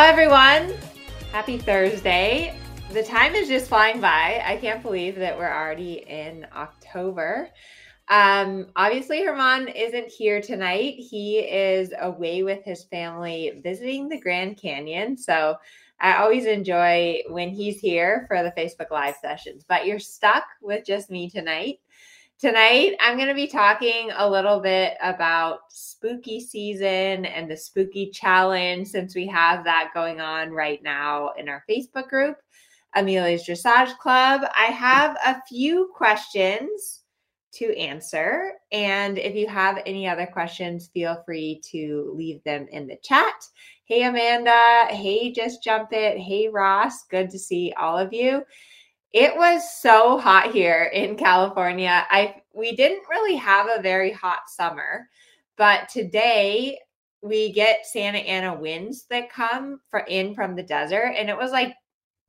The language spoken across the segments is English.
Hello, everyone. Happy Thursday. The time is just flying by. I can't believe that we're already in October. Um, obviously, Herman isn't here tonight. He is away with his family visiting the Grand Canyon. So I always enjoy when he's here for the Facebook Live sessions, but you're stuck with just me tonight. Tonight, I'm going to be talking a little bit about spooky season and the spooky challenge since we have that going on right now in our Facebook group, Amelia's Dressage Club. I have a few questions to answer. And if you have any other questions, feel free to leave them in the chat. Hey, Amanda. Hey, Just Jump It. Hey, Ross. Good to see all of you. It was so hot here in California. I we didn't really have a very hot summer, but today we get Santa Ana winds that come for in from the desert and it was like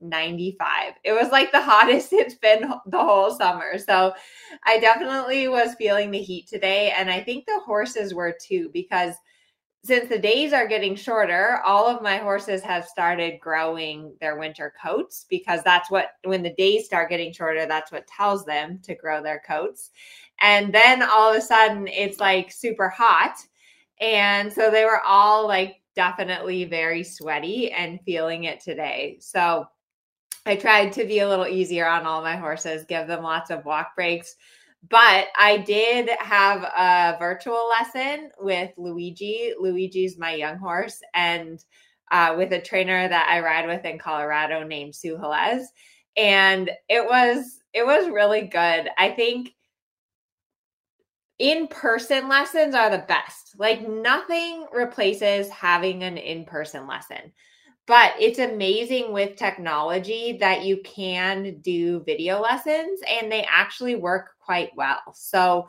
95. It was like the hottest it's been the whole summer. So I definitely was feeling the heat today and I think the horses were too because since the days are getting shorter, all of my horses have started growing their winter coats because that's what, when the days start getting shorter, that's what tells them to grow their coats. And then all of a sudden it's like super hot. And so they were all like definitely very sweaty and feeling it today. So I tried to be a little easier on all my horses, give them lots of walk breaks but I did have a virtual lesson with Luigi. Luigi's my young horse, and uh, with a trainer that I ride with in Colorado named Sue Halez. And it was it was really good. I think in-person lessons are the best. Like nothing replaces having an in-person lesson. But it's amazing with technology that you can do video lessons and they actually work quite well. So,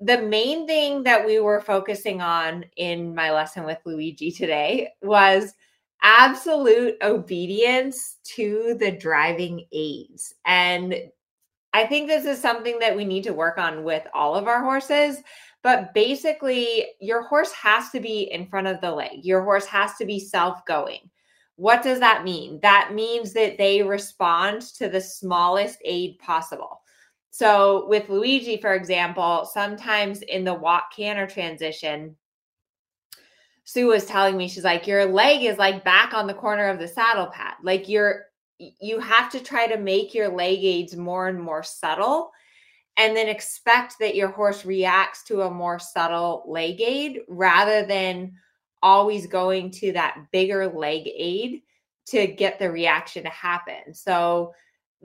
the main thing that we were focusing on in my lesson with Luigi today was absolute obedience to the driving aids. And I think this is something that we need to work on with all of our horses. But basically, your horse has to be in front of the leg, your horse has to be self going. What does that mean? That means that they respond to the smallest aid possible. So, with Luigi, for example, sometimes in the walk canter transition, Sue was telling me, she's like, your leg is like back on the corner of the saddle pad. Like, you're, you have to try to make your leg aids more and more subtle and then expect that your horse reacts to a more subtle leg aid rather than always going to that bigger leg aid to get the reaction to happen. So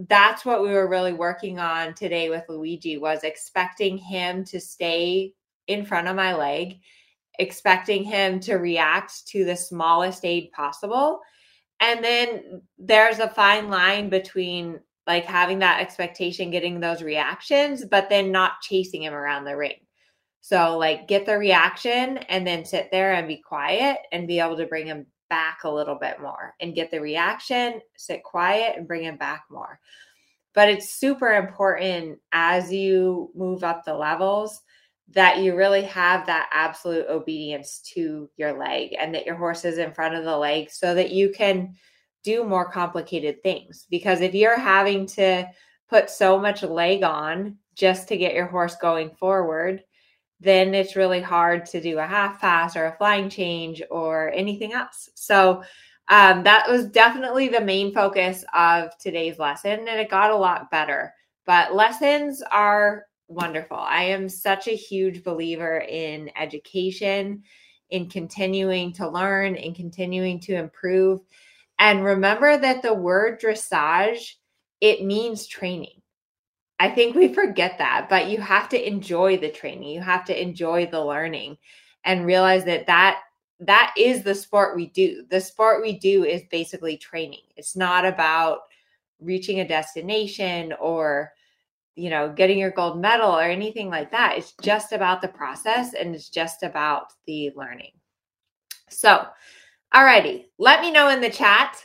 that's what we were really working on today with Luigi was expecting him to stay in front of my leg, expecting him to react to the smallest aid possible. And then there's a fine line between like having that expectation, getting those reactions, but then not chasing him around the ring. So, like, get the reaction and then sit there and be quiet and be able to bring him back a little bit more and get the reaction, sit quiet and bring him back more. But it's super important as you move up the levels that you really have that absolute obedience to your leg and that your horse is in front of the leg so that you can do more complicated things. Because if you're having to put so much leg on just to get your horse going forward, then it's really hard to do a half pass or a flying change or anything else. So um, that was definitely the main focus of today's lesson, and it got a lot better. But lessons are wonderful. I am such a huge believer in education, in continuing to learn, in continuing to improve. And remember that the word dressage, it means training I think we forget that, but you have to enjoy the training. You have to enjoy the learning and realize that that that is the sport we do. The sport we do is basically training. It's not about reaching a destination or you know getting your gold medal or anything like that. It's just about the process and it's just about the learning. So, alrighty, let me know in the chat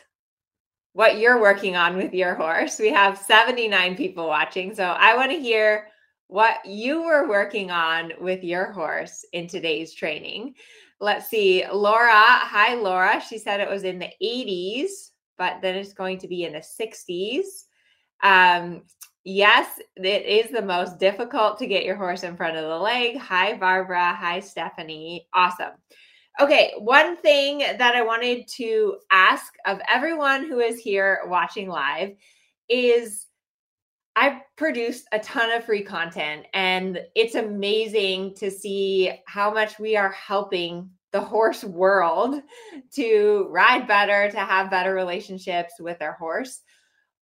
what you're working on with your horse. We have 79 people watching, so I want to hear what you were working on with your horse in today's training. Let's see. Laura, hi, Laura. She said it was in the 80s, but then it's going to be in the 60s. Um, yes, it is the most difficult to get your horse in front of the leg. Hi, Barbara. Hi, Stephanie. Awesome. Okay, one thing that I wanted to ask of everyone who is here watching live is I produced a ton of free content, and it's amazing to see how much we are helping the horse world to ride better, to have better relationships with their horse.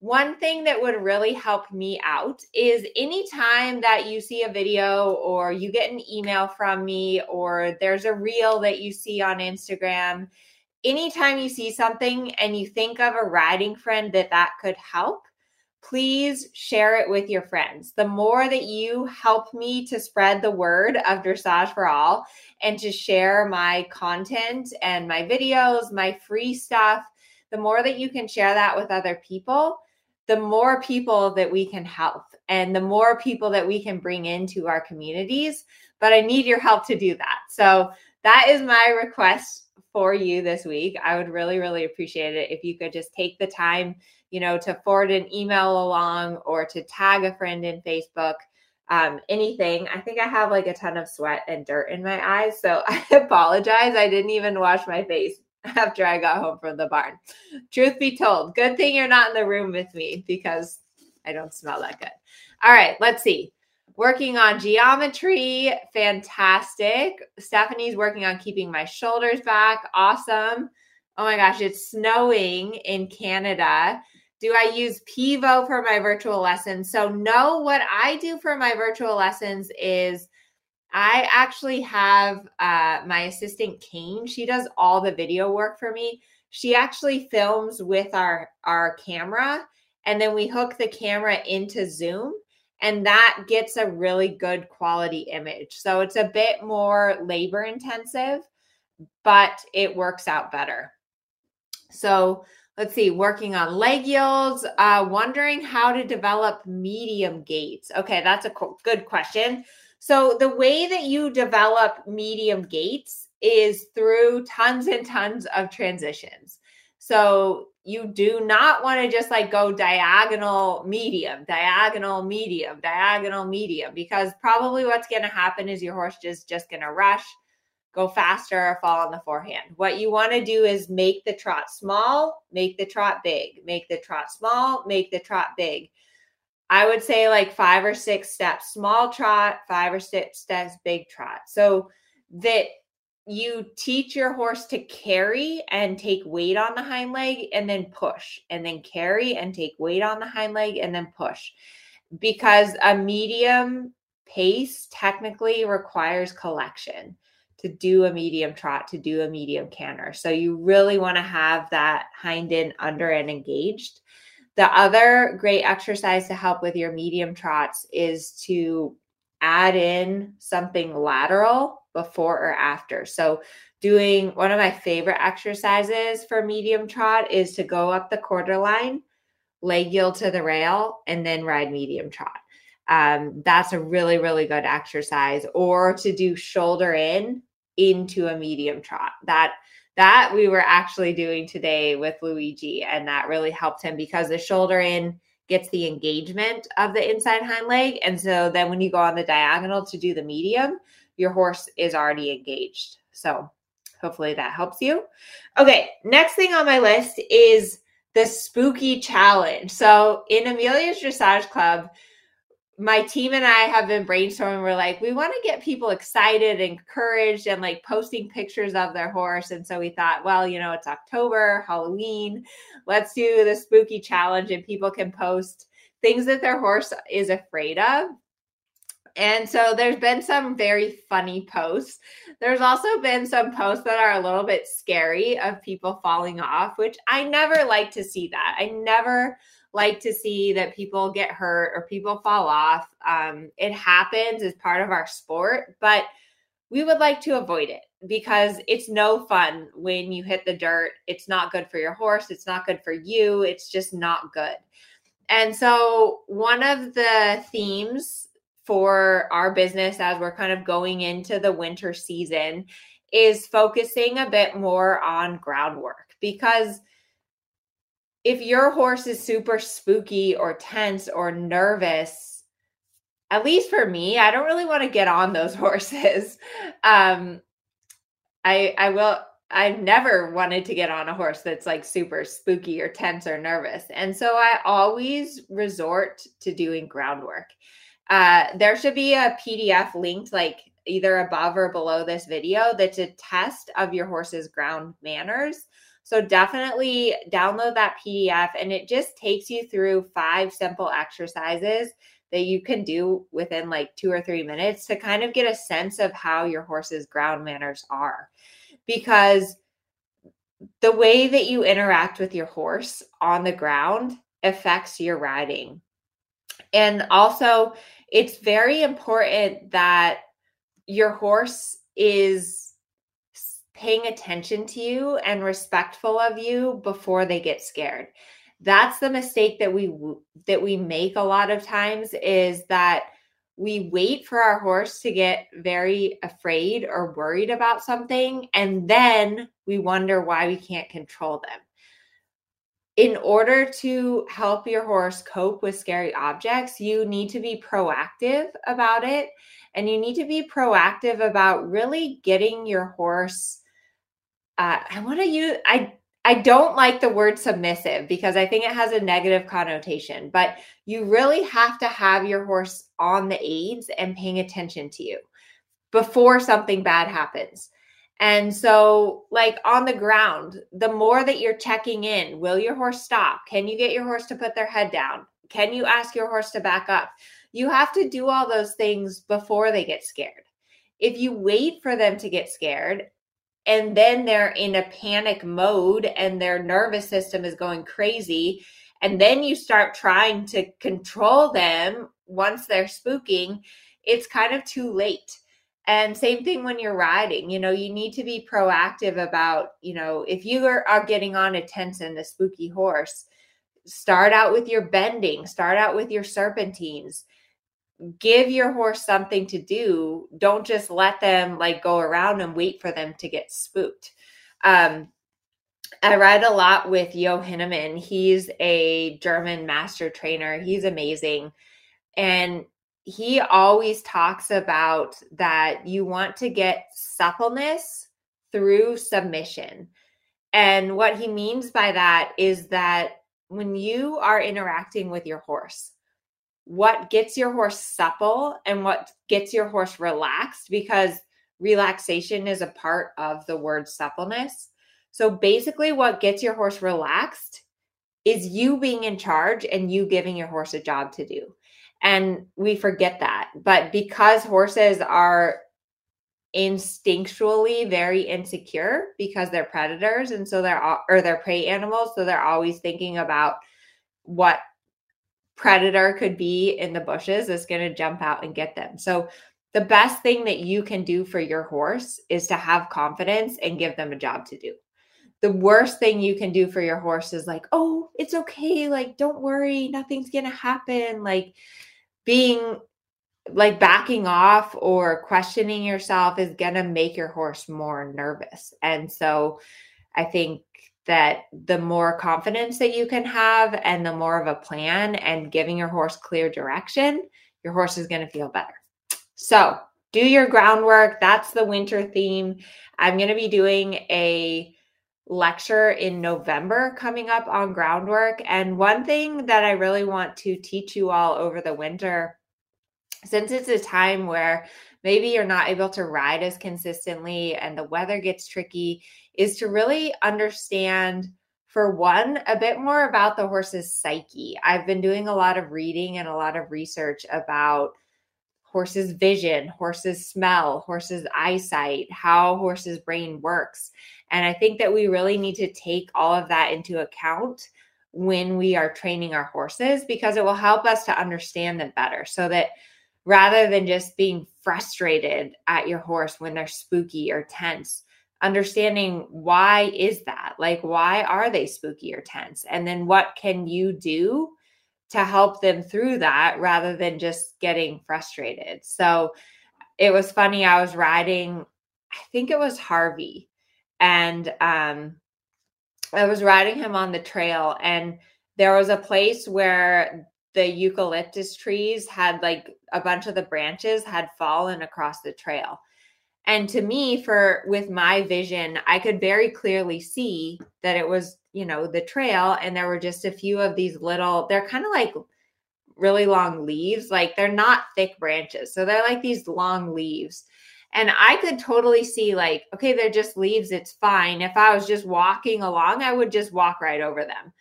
One thing that would really help me out is anytime that you see a video or you get an email from me or there's a reel that you see on Instagram, anytime you see something and you think of a riding friend that that could help, please share it with your friends. The more that you help me to spread the word of Dressage for All and to share my content and my videos, my free stuff, the more that you can share that with other people, the more people that we can help and the more people that we can bring into our communities. But I need your help to do that. So that is my request for you this week. I would really, really appreciate it if you could just take the time you know, to forward an email along or to tag a friend in Facebook, um, anything. I think I have like a ton of sweat and dirt in my eyes. So I apologize. I didn't even wash my face after I got home from the barn. Truth be told, good thing you're not in the room with me because I don't smell that good. All right, let's see. Working on geometry, fantastic. Stephanie's working on keeping my shoulders back. Awesome. Oh my gosh, it's snowing in Canada. Do I use Pivo for my virtual lessons? So, no, what I do for my virtual lessons is I actually have uh, my assistant Kane. She does all the video work for me. She actually films with our our camera, and then we hook the camera into Zoom, and that gets a really good quality image. So it's a bit more labor intensive, but it works out better. So let's see, working on leg yields, uh, wondering how to develop medium gaits. Okay, that's a co- good question. So, the way that you develop medium gaits is through tons and tons of transitions. So, you do not want to just like go diagonal medium, diagonal medium, diagonal medium, because probably what's going to happen is your horse is just going to rush go faster or fall on the forehand. What you want to do is make the trot small, make the trot big, make the trot small, make the trot big. I would say like five or six steps, small trot, five or six steps, big trot. So that you teach your horse to carry and take weight on the hind leg and then push, and then carry and take weight on the hind leg and then push. Because a medium pace technically requires collection to do a medium trot, to do a medium canter. So you really want to have that hind end, under, and engaged. The other great exercise to help with your medium trots is to add in something lateral before or after. So, doing one of my favorite exercises for medium trot is to go up the quarter line, leg yield to the rail, and then ride medium trot. Um, that's a really, really good exercise. Or to do shoulder in into a medium trot. That that we were actually doing today with Luigi, and that really helped him because the shoulder in gets the engagement of the inside hind leg. And so then when you go on the diagonal to do the medium, your horse is already engaged. So hopefully that helps you. Okay, next thing on my list is the spooky challenge. So in Amelia's Dressage Club, my team and I have been brainstorming. We're like, we want to get people excited, encouraged, and like posting pictures of their horse. And so we thought, well, you know, it's October, Halloween. Let's do the spooky challenge, and people can post things that their horse is afraid of. And so there's been some very funny posts. There's also been some posts that are a little bit scary of people falling off, which I never like to see that. I never like to see that people get hurt or people fall off. Um, it happens as part of our sport, but we would like to avoid it because it's no fun when you hit the dirt. It's not good for your horse. It's not good for you. It's just not good. And so, one of the themes for our business as we're kind of going into the winter season is focusing a bit more on groundwork because if your horse is super spooky or tense or nervous, at least for me, I don't really want to get on those horses. Um, I I will I've never wanted to get on a horse that's like super spooky or tense or nervous. And so I always resort to doing groundwork. Uh, there should be a PDF linked like either above or below this video that's a test of your horse's ground manners. So definitely download that PDF and it just takes you through five simple exercises that you can do within like two or three minutes to kind of get a sense of how your horse's ground manners are. Because the way that you interact with your horse on the ground affects your riding. And also, it's very important that your horse is paying attention to you and respectful of you before they get scared that's the mistake that we that we make a lot of times is that we wait for our horse to get very afraid or worried about something and then we wonder why we can't control them in order to help your horse cope with scary objects, you need to be proactive about it. And you need to be proactive about really getting your horse. Uh, I want to use, I, I don't like the word submissive because I think it has a negative connotation, but you really have to have your horse on the aids and paying attention to you before something bad happens. And so, like on the ground, the more that you're checking in, will your horse stop? Can you get your horse to put their head down? Can you ask your horse to back up? You have to do all those things before they get scared. If you wait for them to get scared and then they're in a panic mode and their nervous system is going crazy, and then you start trying to control them once they're spooking, it's kind of too late and same thing when you're riding, you know, you need to be proactive about, you know, if you are, are getting on a tense and a spooky horse, start out with your bending, start out with your serpentines. Give your horse something to do. Don't just let them like go around and wait for them to get spooked. Um, I ride a lot with Jo Hinnemann. He's a German master trainer. He's amazing. And he always talks about that you want to get suppleness through submission. And what he means by that is that when you are interacting with your horse, what gets your horse supple and what gets your horse relaxed, because relaxation is a part of the word suppleness. So basically, what gets your horse relaxed is you being in charge and you giving your horse a job to do. And we forget that. But because horses are instinctually very insecure because they're predators and so they're all, or they're prey animals so they're always thinking about what predator could be in the bushes is going to jump out and get them so the best thing that you can do for your horse is to have confidence and give them a job to do the worst thing you can do for your horse is like oh it's okay like don't worry nothing's going to happen like being like backing off or questioning yourself is going to make your horse more nervous. And so I think that the more confidence that you can have and the more of a plan and giving your horse clear direction, your horse is going to feel better. So, do your groundwork. That's the winter theme. I'm going to be doing a lecture in November coming up on groundwork. And one thing that I really want to teach you all over the winter since it's a time where maybe you're not able to ride as consistently and the weather gets tricky, is to really understand, for one, a bit more about the horse's psyche. I've been doing a lot of reading and a lot of research about horses' vision, horses' smell, horses' eyesight, how horses' brain works. And I think that we really need to take all of that into account when we are training our horses because it will help us to understand them better so that rather than just being frustrated at your horse when they're spooky or tense understanding why is that? Like why are they spooky or tense? And then what can you do to help them through that rather than just getting frustrated? So it was funny i was riding i think it was harvey and um i was riding him on the trail and there was a place where the eucalyptus trees had like a bunch of the branches had fallen across the trail. And to me, for with my vision, I could very clearly see that it was, you know, the trail, and there were just a few of these little, they're kind of like really long leaves. Like they're not thick branches. So they're like these long leaves. And I could totally see, like, okay, they're just leaves. It's fine. If I was just walking along, I would just walk right over them.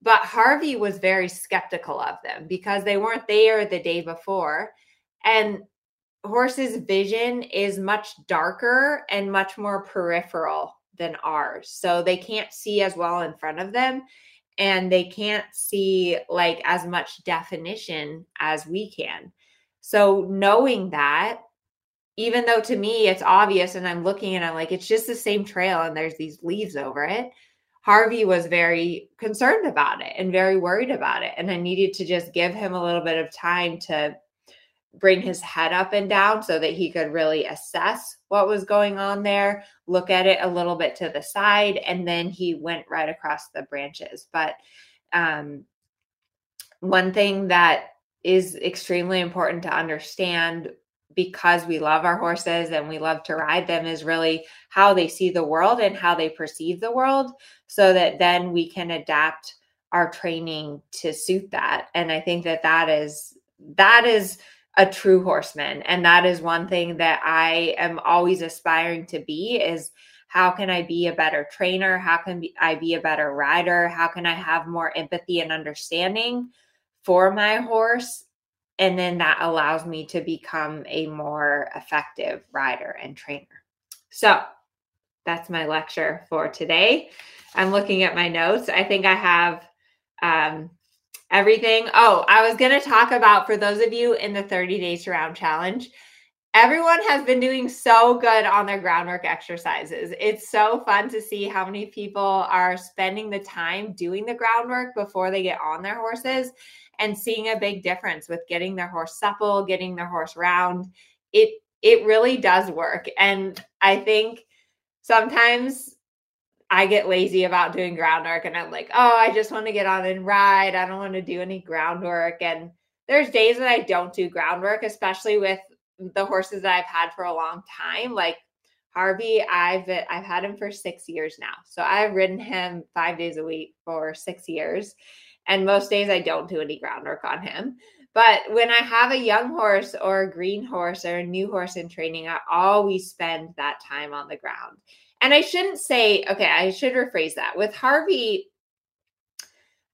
But Harvey was very skeptical of them because they weren't there the day before. And horses' vision is much darker and much more peripheral than ours. So they can't see as well in front of them and they can't see like as much definition as we can. So knowing that, even though to me it's obvious and I'm looking and I'm like, it's just the same trail and there's these leaves over it. Harvey was very concerned about it and very worried about it. And I needed to just give him a little bit of time to bring his head up and down so that he could really assess what was going on there, look at it a little bit to the side, and then he went right across the branches. But um, one thing that is extremely important to understand because we love our horses and we love to ride them is really how they see the world and how they perceive the world so that then we can adapt our training to suit that and i think that that is that is a true horseman and that is one thing that i am always aspiring to be is how can i be a better trainer how can i be a better rider how can i have more empathy and understanding for my horse and then that allows me to become a more effective rider and trainer. So that's my lecture for today. I'm looking at my notes. I think I have um, everything. Oh, I was going to talk about for those of you in the 30 days to round challenge. Everyone has been doing so good on their groundwork exercises. It's so fun to see how many people are spending the time doing the groundwork before they get on their horses and seeing a big difference with getting their horse supple, getting their horse round. It it really does work. And I think sometimes I get lazy about doing groundwork and I'm like, oh, I just want to get on and ride. I don't want to do any groundwork. And there's days that I don't do groundwork, especially with the horses that I've had for a long time. Like Harvey, I've I've had him for six years now. So I've ridden him five days a week for six years. And most days I don't do any groundwork on him. But when I have a young horse or a green horse or a new horse in training, I always spend that time on the ground. And I shouldn't say, okay, I should rephrase that. With Harvey,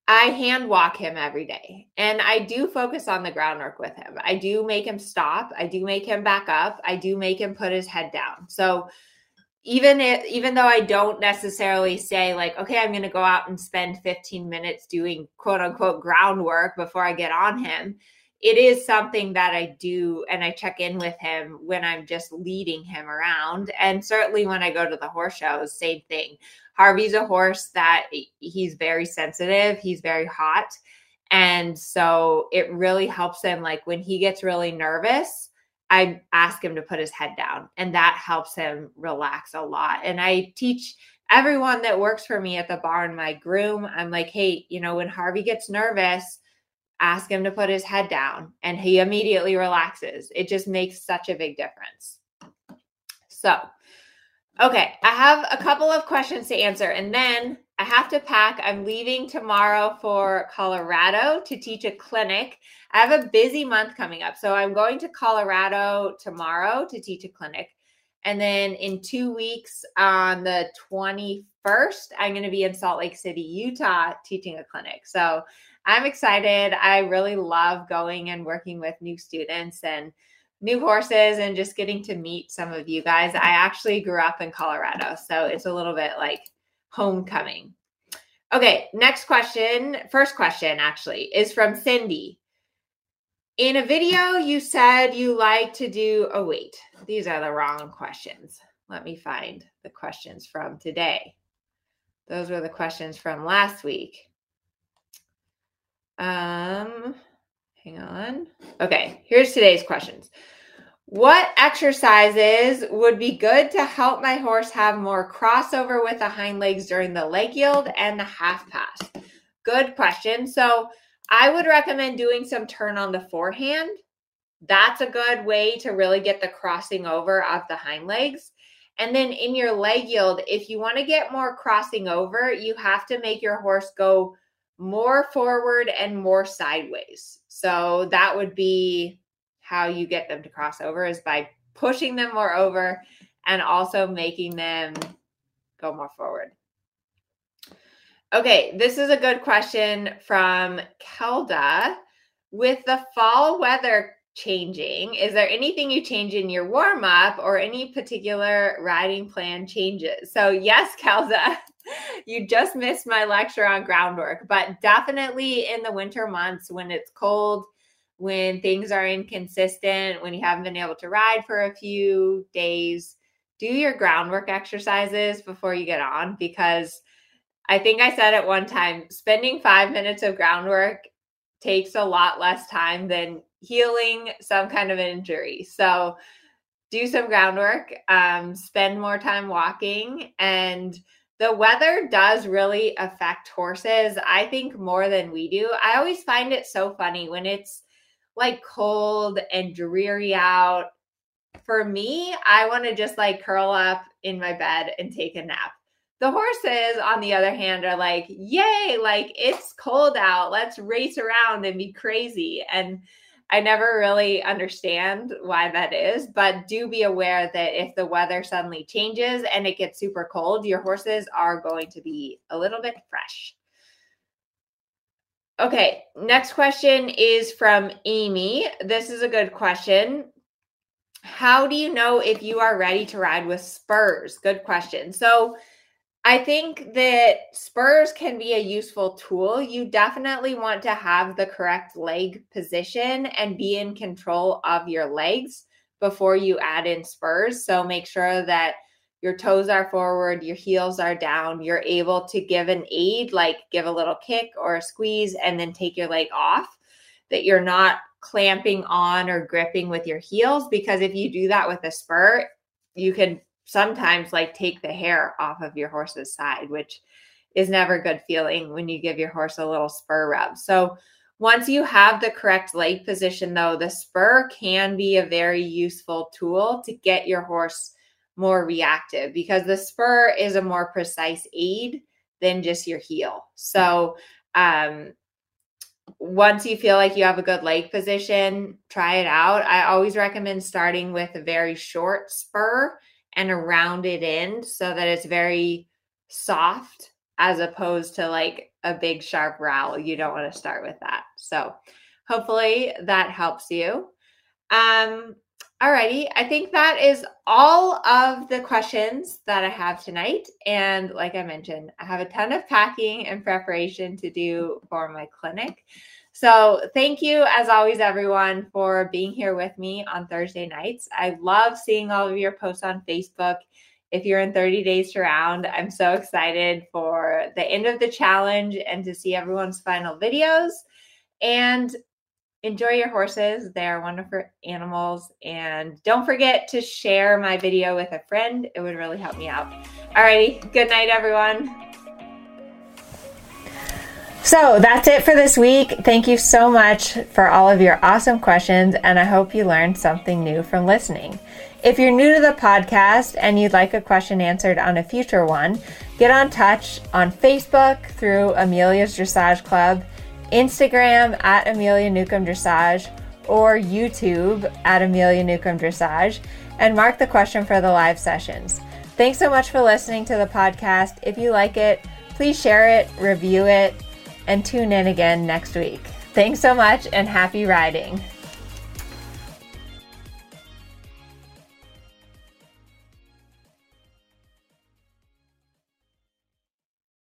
I hand walk him every day and I do focus on the groundwork with him. I do make him stop. I do make him back up. I do make him put his head down. So even if even though I don't necessarily say like, okay, I'm going to go out and spend 15 minutes doing quote unquote groundwork before I get on him, it is something that I do and I check in with him when I'm just leading him around. And certainly when I go to the horse shows, same thing. Harvey's a horse that he's very sensitive, he's very hot. And so it really helps him like when he gets really nervous I ask him to put his head down, and that helps him relax a lot. And I teach everyone that works for me at the barn, my groom, I'm like, hey, you know, when Harvey gets nervous, ask him to put his head down, and he immediately relaxes. It just makes such a big difference. So, okay, I have a couple of questions to answer, and then I have to pack. I'm leaving tomorrow for Colorado to teach a clinic. I have a busy month coming up. So I'm going to Colorado tomorrow to teach a clinic. And then in two weeks, on the 21st, I'm going to be in Salt Lake City, Utah, teaching a clinic. So I'm excited. I really love going and working with new students. And new horses and just getting to meet some of you guys. I actually grew up in Colorado, so it's a little bit like homecoming. Okay, next question, first question actually, is from Cindy. In a video, you said you like to do, oh, wait, these are the wrong questions. Let me find the questions from today. Those were the questions from last week. Um, hang on. Okay, here's today's questions. What exercises would be good to help my horse have more crossover with the hind legs during the leg yield and the half pass? Good question. So, I would recommend doing some turn on the forehand. That's a good way to really get the crossing over of the hind legs. And then in your leg yield, if you want to get more crossing over, you have to make your horse go more forward and more sideways. So that would be how you get them to cross over is by pushing them more over and also making them go more forward. Okay, this is a good question from Kelda. With the fall weather changing, is there anything you change in your warm up or any particular riding plan changes? So, yes, Kelda, you just missed my lecture on groundwork, but definitely in the winter months when it's cold, when things are inconsistent, when you haven't been able to ride for a few days, do your groundwork exercises before you get on because I think I said at one time, spending five minutes of groundwork takes a lot less time than healing some kind of injury. So do some groundwork, um, spend more time walking, and the weather does really affect horses, I think, more than we do. I always find it so funny when it's like cold and dreary out. For me, I want to just like curl up in my bed and take a nap. The horses, on the other hand, are like, yay, like it's cold out. Let's race around and be crazy. And I never really understand why that is, but do be aware that if the weather suddenly changes and it gets super cold, your horses are going to be a little bit fresh. Okay, next question is from Amy. This is a good question. How do you know if you are ready to ride with spurs? Good question. So, I think that spurs can be a useful tool. You definitely want to have the correct leg position and be in control of your legs before you add in spurs. So make sure that your toes are forward, your heels are down, you're able to give an aid, like give a little kick or a squeeze, and then take your leg off, that you're not clamping on or gripping with your heels. Because if you do that with a spur, you can sometimes like take the hair off of your horse's side, which is never a good feeling when you give your horse a little spur rub. So once you have the correct leg position though, the spur can be a very useful tool to get your horse more reactive because the spur is a more precise aid than just your heel. So um once you feel like you have a good leg position, try it out. I always recommend starting with a very short spur and a rounded end so that it's very soft as opposed to like a big sharp rowel. You don't want to start with that. So hopefully that helps you. Um, Alrighty, I think that is all of the questions that I have tonight. And like I mentioned, I have a ton of packing and preparation to do for my clinic. So, thank you as always, everyone, for being here with me on Thursday nights. I love seeing all of your posts on Facebook. If you're in 30 days to round, I'm so excited for the end of the challenge and to see everyone's final videos. And enjoy your horses. They're wonderful animals. And don't forget to share my video with a friend. It would really help me out. Alrighty, good night, everyone. So that's it for this week. Thank you so much for all of your awesome questions, and I hope you learned something new from listening. If you're new to the podcast and you'd like a question answered on a future one, get on touch on Facebook through Amelia's Dressage Club, Instagram at Amelia Newcomb Dressage, or YouTube at Amelia Newcomb Dressage, and mark the question for the live sessions. Thanks so much for listening to the podcast. If you like it, please share it, review it, and tune in again next week. Thanks so much and happy riding.